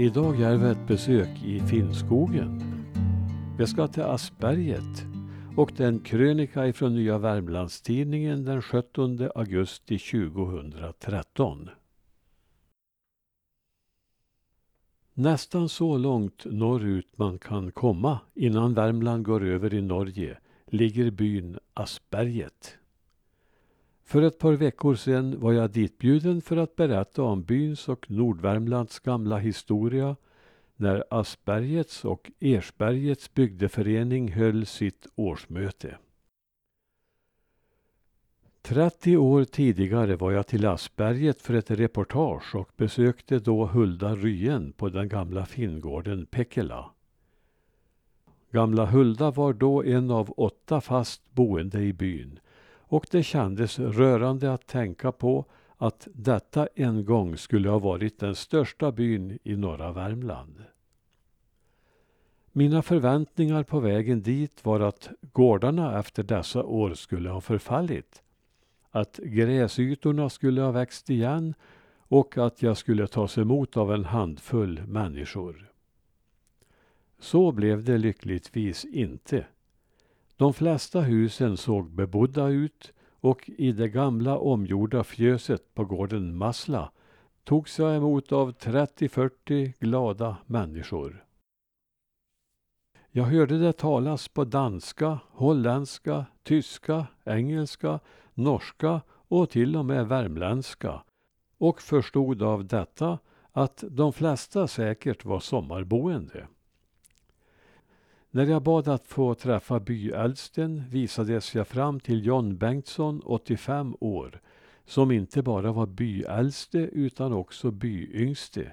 Idag gör vi ett besök i Finnskogen. Vi ska till Aspberget och den krönika ifrån Nya Värmlandstidningen den 17 augusti 2013. Nästan så långt norrut man kan komma innan Värmland går över i Norge ligger byn Aspberget. För ett par veckor sedan var jag ditbjuden för att berätta om byns och Nordvärmlands gamla historia när Aspbergets och Ersbergets bygdeförening höll sitt årsmöte. 30 år tidigare var jag till Aspberget för ett reportage och besökte då Hulda Ryen på den gamla finngården Pekela. Gamla Hulda var då en av åtta fast boende i byn och det kändes rörande att tänka på att detta en gång skulle ha varit den största byn i norra Värmland. Mina förväntningar på vägen dit var att gårdarna efter dessa år skulle ha förfallit, att gräsytorna skulle ha växt igen och att jag skulle tas emot av en handfull människor. Så blev det lyckligtvis inte. De flesta husen såg bebodda ut och i det gamla omgjorda fjöset på gården Masla togs jag emot av 30-40 glada människor. Jag hörde det talas på danska, holländska, tyska, engelska, norska och till och med värmländska och förstod av detta att de flesta säkert var sommarboende. När jag bad att få träffa byäldsten visades jag fram till John Bengtsson, 85 år, som inte bara var byäldste utan också byyngste.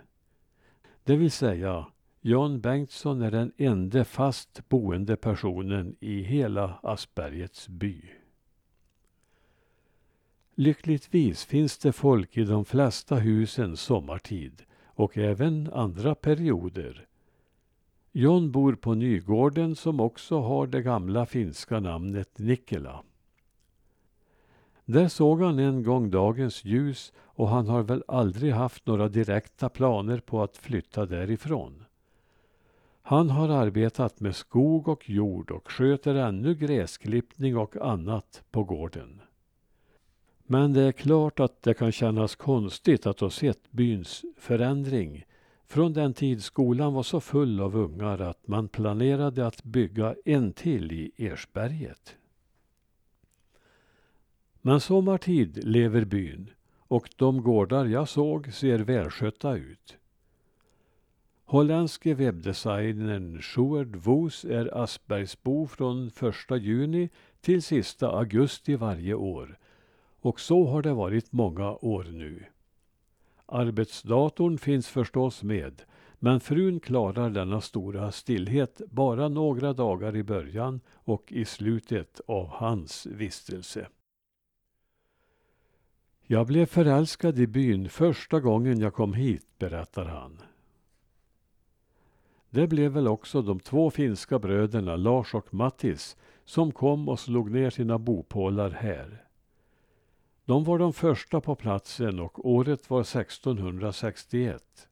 Det vill säga, John Bengtsson är den enda fast boende personen i hela Aspergets by. Lyckligtvis finns det folk i de flesta husen sommartid och även andra perioder John bor på Nygården som också har det gamla finska namnet Nikkela. Där såg han en gång dagens ljus och han har väl aldrig haft några direkta planer på att flytta därifrån. Han har arbetat med skog och jord och sköter ännu gräsklippning och annat på gården. Men det är klart att det kan kännas konstigt att ha sett byns förändring från den tid skolan var så full av ungar att man planerade att bygga en till i Ersberget. Men sommartid lever byn och de gårdar jag såg ser välskötta ut. Holländske webbdesignern Sjoerd Woos är Aspergsbo från 1 juni till sista augusti varje år. Och så har det varit många år nu. Arbetsdatorn finns förstås med, men frun klarar denna stora stillhet bara några dagar i början och i slutet av hans vistelse. Jag blev förälskad i byn första gången jag kom hit, berättar han. Det blev väl också de två finska bröderna Lars och Mattis som kom och slog ner sina bopålar här. De var de första på platsen och året var 1661.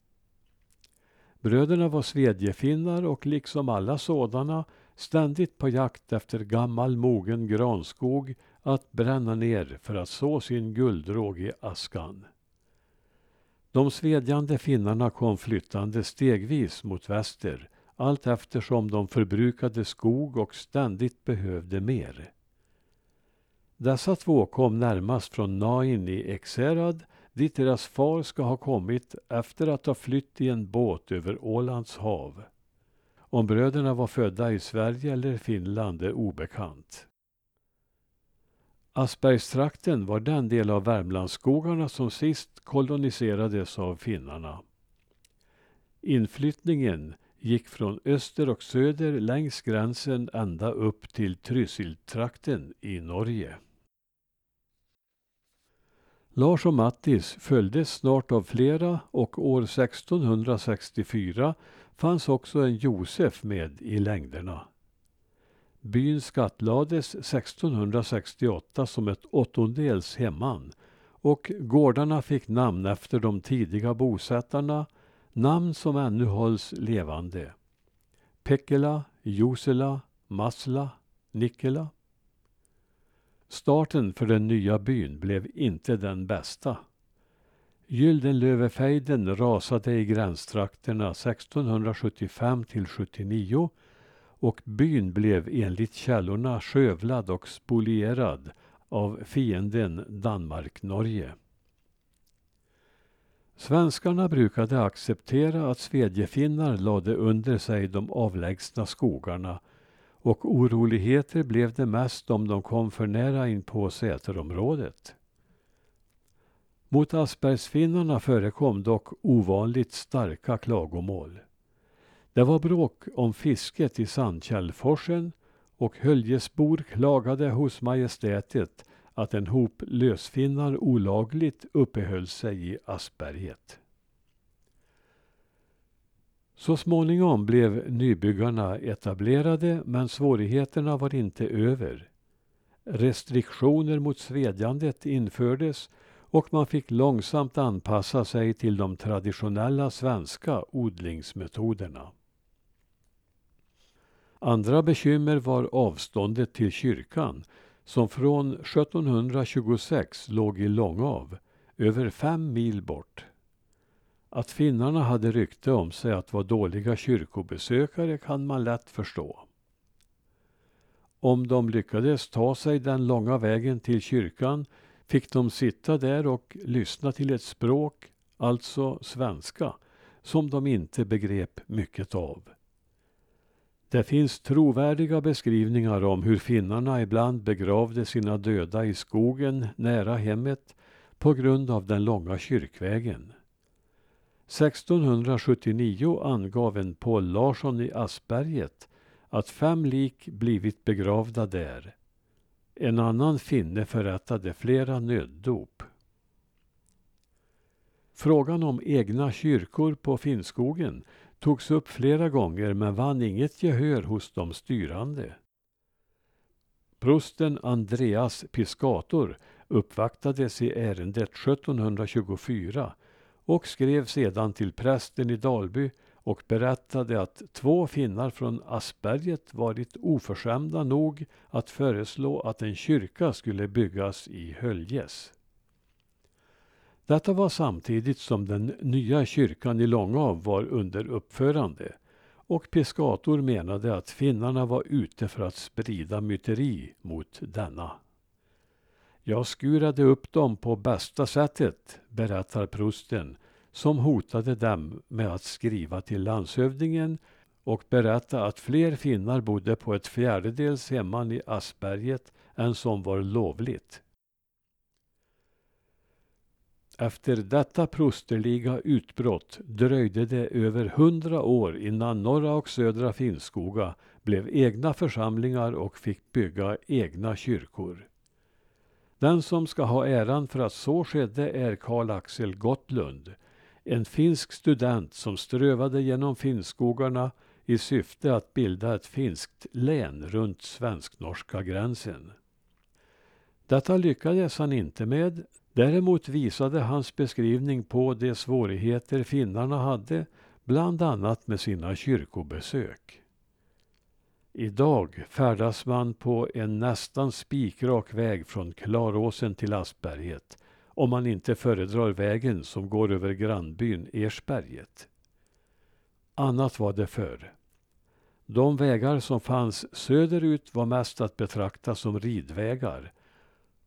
Bröderna var svedjefinnar och liksom alla sådana ständigt på jakt efter gammal mogen granskog att bränna ner för att så sin guldråg i askan. De svedjande finnarna kom flyttande stegvis mot väster allt eftersom de förbrukade skog och ständigt behövde mer. Dessa två kom närmast från Nain i Ekshärad dit deras far ska ha kommit efter att ha flytt i en båt över Ålands hav. Om bröderna var födda i Sverige eller Finland är obekant. Aspergstrakten var den del av Värmlandsskogarna som sist koloniserades av finnarna. Inflyttningen gick från öster och söder längs gränsen ända upp till Trysiltrakten i Norge. Lars och Mattis följdes snart av flera och år 1664 fanns också en Josef med i längderna. Byn skattlades 1668 som ett åttondels hemman och gårdarna fick namn efter de tidiga bosättarna Namn som ännu hålls levande. Pekela, Josela, Masla, Nikkela. Starten för den nya byn blev inte den bästa. Gyldenlövefejden rasade i gränstrakterna 1675 till 79 och byn blev enligt källorna skövlad och spolierad av fienden Danmark-Norge. Svenskarna brukade acceptera att svedjefinnar lade under sig de avlägsna skogarna och oroligheter blev det mest om de kom för nära in på Säterområdet. Mot Aspergsfinnarna förekom dock ovanligt starka klagomål. Det var bråk om fisket i Sandkällforsen och Höljesbor klagade hos majestätet att en hop lösfinnar olagligt uppehöll sig i Aspberget. Så småningom blev nybyggarna etablerade men svårigheterna var inte över. Restriktioner mot svedjandet infördes och man fick långsamt anpassa sig till de traditionella svenska odlingsmetoderna. Andra bekymmer var avståndet till kyrkan som från 1726 låg i Långav, över fem mil bort. Att finnarna hade rykte om sig att vara dåliga kyrkobesökare kan man lätt förstå. Om de lyckades ta sig den långa vägen till kyrkan fick de sitta där och lyssna till ett språk, alltså svenska, som de inte begrep mycket av. Det finns trovärdiga beskrivningar om hur finnarna ibland begravde sina döda i skogen nära hemmet på grund av den långa kyrkvägen. 1679 angav en Paul Larsson i Asperget att fem lik blivit begravda där. En annan finne förrättade flera nöddop. Frågan om egna kyrkor på Finnskogen togs upp flera gånger men vann inget gehör hos de styrande. Prosten Andreas Piscator uppvaktades i ärendet 1724 och skrev sedan till prästen i Dalby och berättade att två finnar från Asperget varit oförskämda nog att föreslå att en kyrka skulle byggas i Höljes. Detta var samtidigt som den nya kyrkan i Långav var under uppförande och Piscator menade att finnarna var ute för att sprida myteri mot denna. Jag skurade upp dem på bästa sättet, berättar prosten som hotade dem med att skriva till landshövdingen och berätta att fler finnar bodde på ett fjärdedels hemman i Asperget än som var lovligt. Efter detta prosterliga utbrott dröjde det över hundra år innan norra och södra Finnskoga blev egna församlingar och fick bygga egna kyrkor. Den som ska ha äran för att så skedde är Karl Axel Gottlund, en finsk student som strövade genom Finnskogarna i syfte att bilda ett finskt län runt svensk-norska gränsen. Detta lyckades han inte med Däremot visade hans beskrivning på de svårigheter finnarna hade, bland annat med sina kyrkobesök. Idag färdas man på en nästan spikrak väg från Klaråsen till Asperget om man inte föredrar vägen som går över grannbyn Ersberget. Annat var det förr. De vägar som fanns söderut var mest att betrakta som ridvägar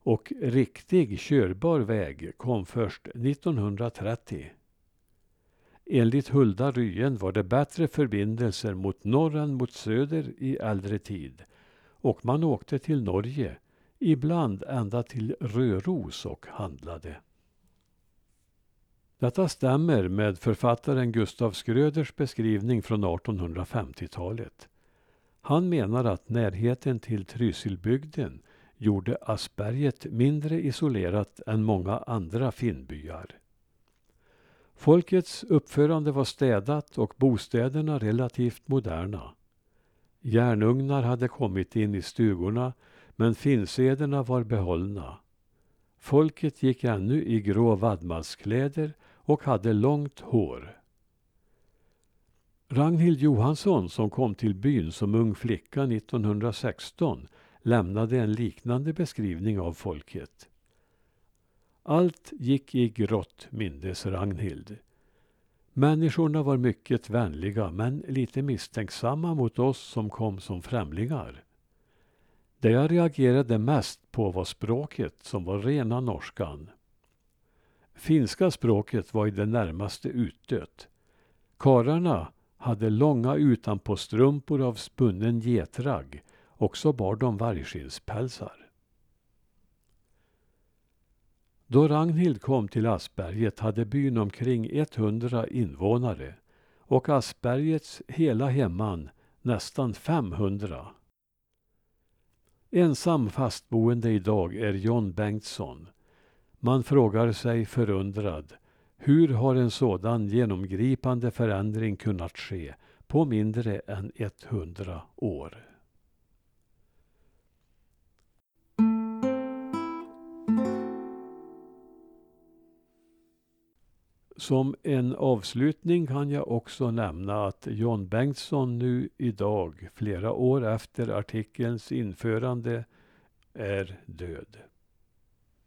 och riktig körbar väg kom först 1930. Enligt Hulda Ryen var det bättre förbindelser mot norr än mot söder i äldre tid och man åkte till Norge, ibland ända till Röros och handlade. Detta stämmer med författaren Gustav Skröders beskrivning från 1850-talet. Han menar att närheten till Trysilbygden gjorde Asperget mindre isolerat än många andra finnbyar. Folkets uppförande var städat och bostäderna relativt moderna. Järnugnar hade kommit in i stugorna men finnsederna var behållna. Folket gick ännu i grå vadmalskläder och hade långt hår. Ragnhild Johansson som kom till byn som ung flicka 1916 lämnade en liknande beskrivning av folket. Allt gick i grått, mindes Ragnhild. Människorna var mycket vänliga men lite misstänksamma mot oss som kom som främlingar. Det jag reagerade mest på var språket som var rena norskan. Finska språket var i det närmaste utdött. Kararna hade långa utanpåstrumpor av spunnen getragg och så bar de vargskinnspälsar. Då Ragnhild kom till Asperget hade byn omkring 100 invånare och Aspergets hela hemman nästan 500. Ensam fastboende idag är John Bengtsson. Man frågar sig förundrad hur har en sådan genomgripande förändring kunnat ske på mindre än 100 år? Som en avslutning kan jag också nämna att John Bengtsson nu idag, flera år efter artikelns införande, är död.